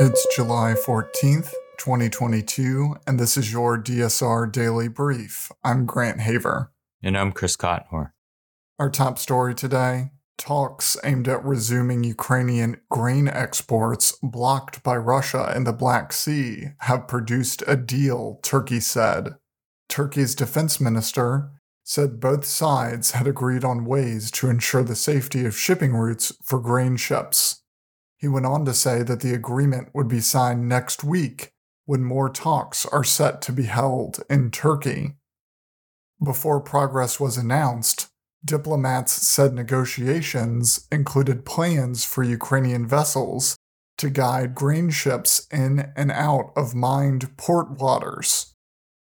It's July 14th, 2022, and this is your DSR Daily Brief. I'm Grant Haver. And I'm Chris Cotnor. Our top story today talks aimed at resuming Ukrainian grain exports blocked by Russia in the Black Sea have produced a deal, Turkey said. Turkey's defense minister said both sides had agreed on ways to ensure the safety of shipping routes for grain ships. He went on to say that the agreement would be signed next week when more talks are set to be held in Turkey. Before progress was announced, diplomats said negotiations included plans for Ukrainian vessels to guide grain ships in and out of mined port waters.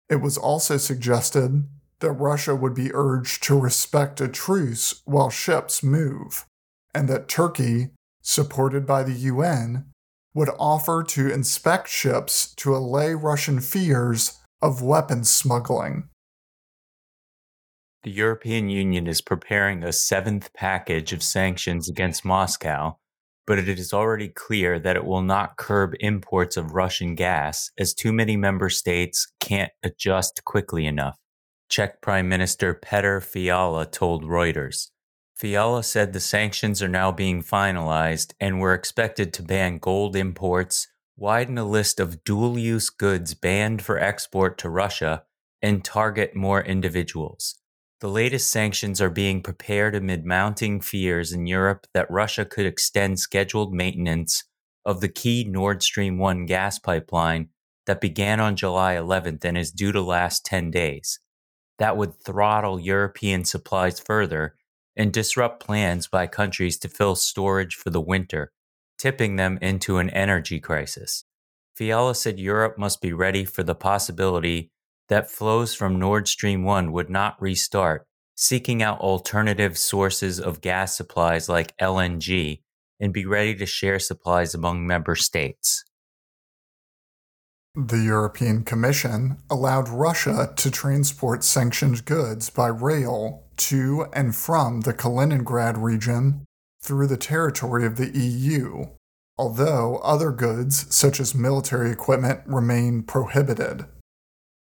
It was also suggested that Russia would be urged to respect a truce while ships move, and that Turkey, supported by the UN, would offer to inspect ships to allay Russian fears of weapons smuggling. The European Union is preparing a seventh package of sanctions against Moscow, but it is already clear that it will not curb imports of Russian gas as too many member states can't adjust quickly enough. Czech Prime Minister Petr Fiala told Reuters. Fiala said the sanctions are now being finalized and were expected to ban gold imports, widen a list of dual use goods banned for export to Russia, and target more individuals. The latest sanctions are being prepared amid mounting fears in Europe that Russia could extend scheduled maintenance of the key Nord Stream 1 gas pipeline that began on July 11th and is due to last 10 days that would throttle European supplies further and disrupt plans by countries to fill storage for the winter, tipping them into an energy crisis. Fiala said Europe must be ready for the possibility that flows from Nord Stream 1 would not restart, seeking out alternative sources of gas supplies like LNG and be ready to share supplies among member states. The European Commission allowed Russia to transport sanctioned goods by rail to and from the Kaliningrad region through the territory of the EU, although other goods, such as military equipment, remain prohibited.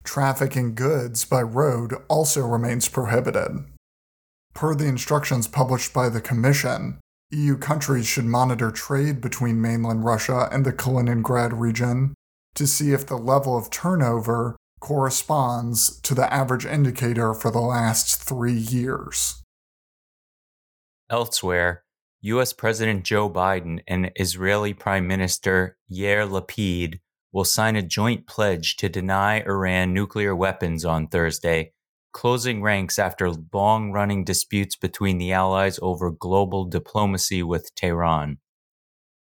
Trafficking goods by road also remains prohibited. Per the instructions published by the Commission, EU countries should monitor trade between mainland Russia and the Kaliningrad region to see if the level of turnover corresponds to the average indicator for the last three years. Elsewhere, US President Joe Biden and Israeli Prime Minister Yair Lapid will sign a joint pledge to deny Iran nuclear weapons on Thursday, closing ranks after long running disputes between the allies over global diplomacy with Tehran.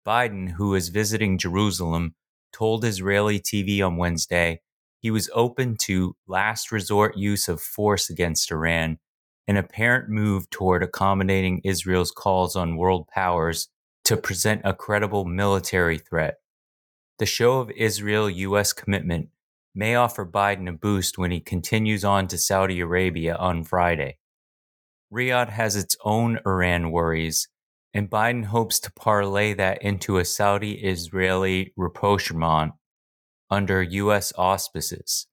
Biden, who is visiting Jerusalem, told Israeli TV on Wednesday he was open to last resort use of force against Iran, an apparent move toward accommodating Israel's calls on world powers to present a credible military threat. The show of Israel US commitment may offer Biden a boost when he continues on to Saudi Arabia on Friday. Riyadh has its own Iran worries and Biden hopes to parlay that into a Saudi Israeli rapprochement under U.S. auspices.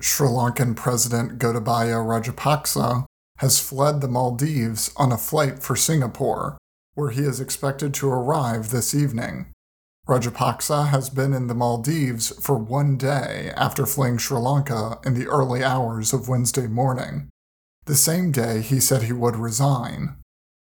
Sri Lankan President Gotabaya Rajapaksa has fled the Maldives on a flight for Singapore, where he is expected to arrive this evening. Rajapaksa has been in the Maldives for one day after fleeing Sri Lanka in the early hours of Wednesday morning. The same day he said he would resign.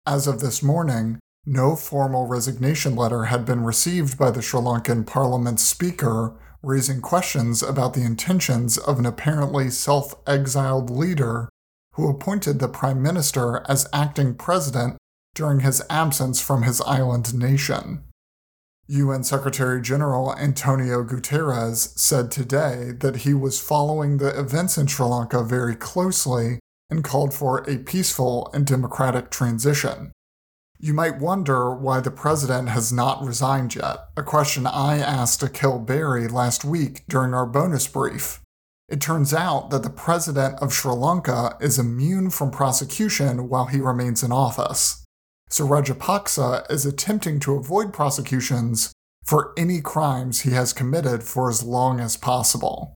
As of this morning, no formal resignation letter had been received by the Sri Lankan Parliament speaker, raising questions about the intentions of an apparently self exiled leader who appointed the prime minister as acting president during his absence from his island nation. UN Secretary General Antonio Guterres said today that he was following the events in Sri Lanka very closely and called for a peaceful and democratic transition. You might wonder why the president has not resigned yet, a question I asked Akhil Bery last week during our bonus brief. It turns out that the president of Sri Lanka is immune from prosecution while he remains in office. So Rajapaksa is attempting to avoid prosecutions for any crimes he has committed for as long as possible.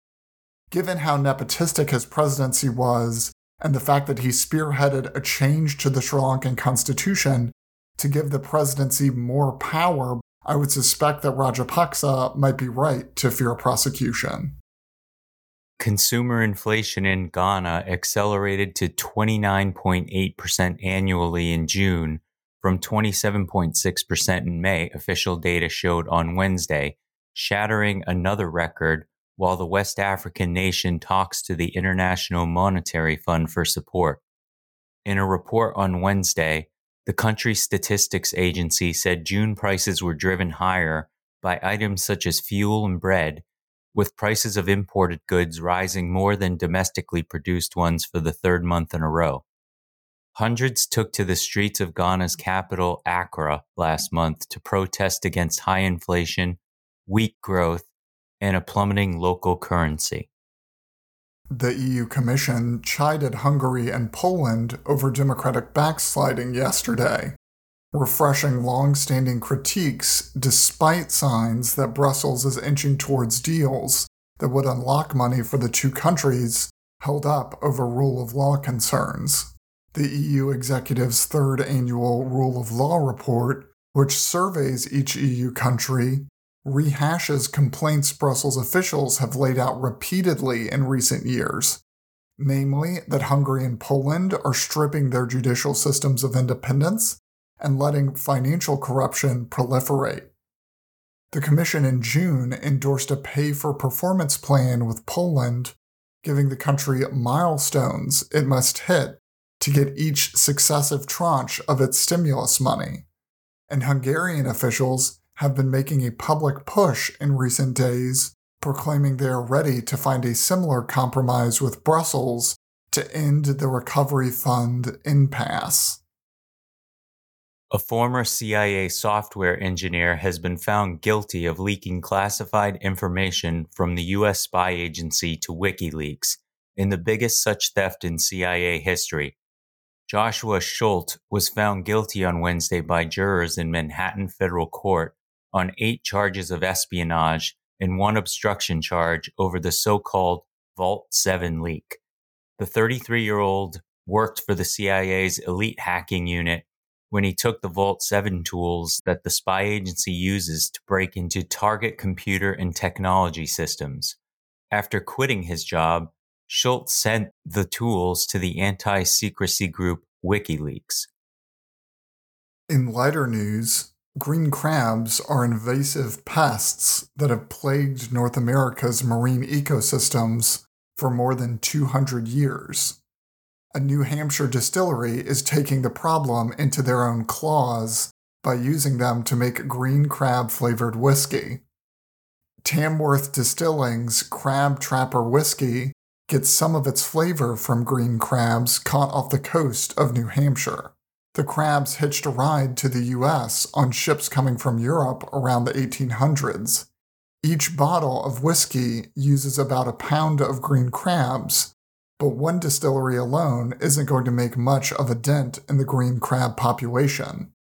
Given how nepotistic his presidency was, and the fact that he spearheaded a change to the Sri Lankan constitution to give the presidency more power, I would suspect that Rajapaksa might be right to fear prosecution. Consumer inflation in Ghana accelerated to 29.8% annually in June from 27.6% in May, official data showed on Wednesday, shattering another record while the West African nation talks to the International Monetary Fund for support. In a report on Wednesday, the country's statistics agency said June prices were driven higher by items such as fuel and bread with prices of imported goods rising more than domestically produced ones for the third month in a row. Hundreds took to the streets of Ghana's capital, Accra, last month to protest against high inflation, weak growth, and a plummeting local currency. The EU Commission chided Hungary and Poland over democratic backsliding yesterday, refreshing long standing critiques despite signs that Brussels is inching towards deals that would unlock money for the two countries held up over rule of law concerns. The EU executive's third annual Rule of Law report, which surveys each EU country, rehashes complaints Brussels officials have laid out repeatedly in recent years, namely that Hungary and Poland are stripping their judicial systems of independence and letting financial corruption proliferate. The Commission in June endorsed a pay for performance plan with Poland, giving the country milestones it must hit to get each successive tranche of its stimulus money. And Hungarian officials have been making a public push in recent days, proclaiming they are ready to find a similar compromise with Brussels to end the Recovery Fund impasse. A former CIA software engineer has been found guilty of leaking classified information from the U.S. spy agency to WikiLeaks in the biggest such theft in CIA history. Joshua Schulte was found guilty on Wednesday by jurors in Manhattan federal court on eight charges of espionage and one obstruction charge over the so called Vault 7 leak. The 33 year old worked for the CIA's elite hacking unit when he took the Vault 7 tools that the spy agency uses to break into target computer and technology systems. After quitting his job, Schulte sent the tools to the anti secrecy group WikiLeaks. In lighter news, green crabs are invasive pests that have plagued North America's marine ecosystems for more than 200 years a New Hampshire distillery is taking the problem into their own claws by using them to make green crab flavored whiskey. Tamworth Distilling's Crab Trapper whiskey gets some of its flavor from green crabs caught off the coast of New Hampshire. The crabs hitched a ride to the US on ships coming from Europe around the 1800s. Each bottle of whiskey uses about a pound of green crabs, but one distillery alone isn't going to make much of a dent in the green crab population.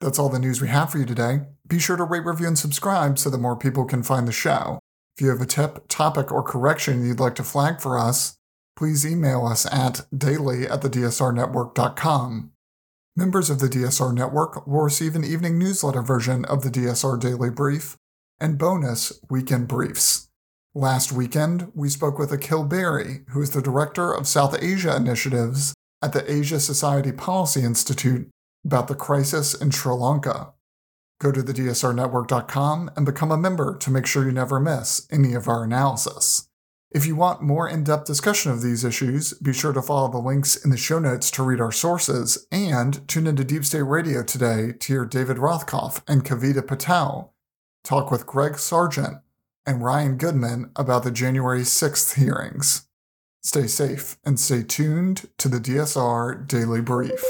That's all the news we have for you today. Be sure to rate, review, and subscribe so that more people can find the show. If you have a tip, topic, or correction you'd like to flag for us, please email us at daily at thedsrnetwork.com. Members of the DSR Network will receive an evening newsletter version of the DSR Daily Brief and bonus weekend briefs. Last weekend, we spoke with Akhil Bery, who is the Director of South Asia Initiatives at the Asia Society Policy Institute, about the crisis in Sri Lanka. Go to thedsrnetwork.com and become a member to make sure you never miss any of our analysis. If you want more in depth discussion of these issues, be sure to follow the links in the show notes to read our sources and tune into Deep State Radio today to hear David Rothkopf and Kavita Patel talk with Greg Sargent and Ryan Goodman about the January 6th hearings. Stay safe and stay tuned to the DSR Daily Brief.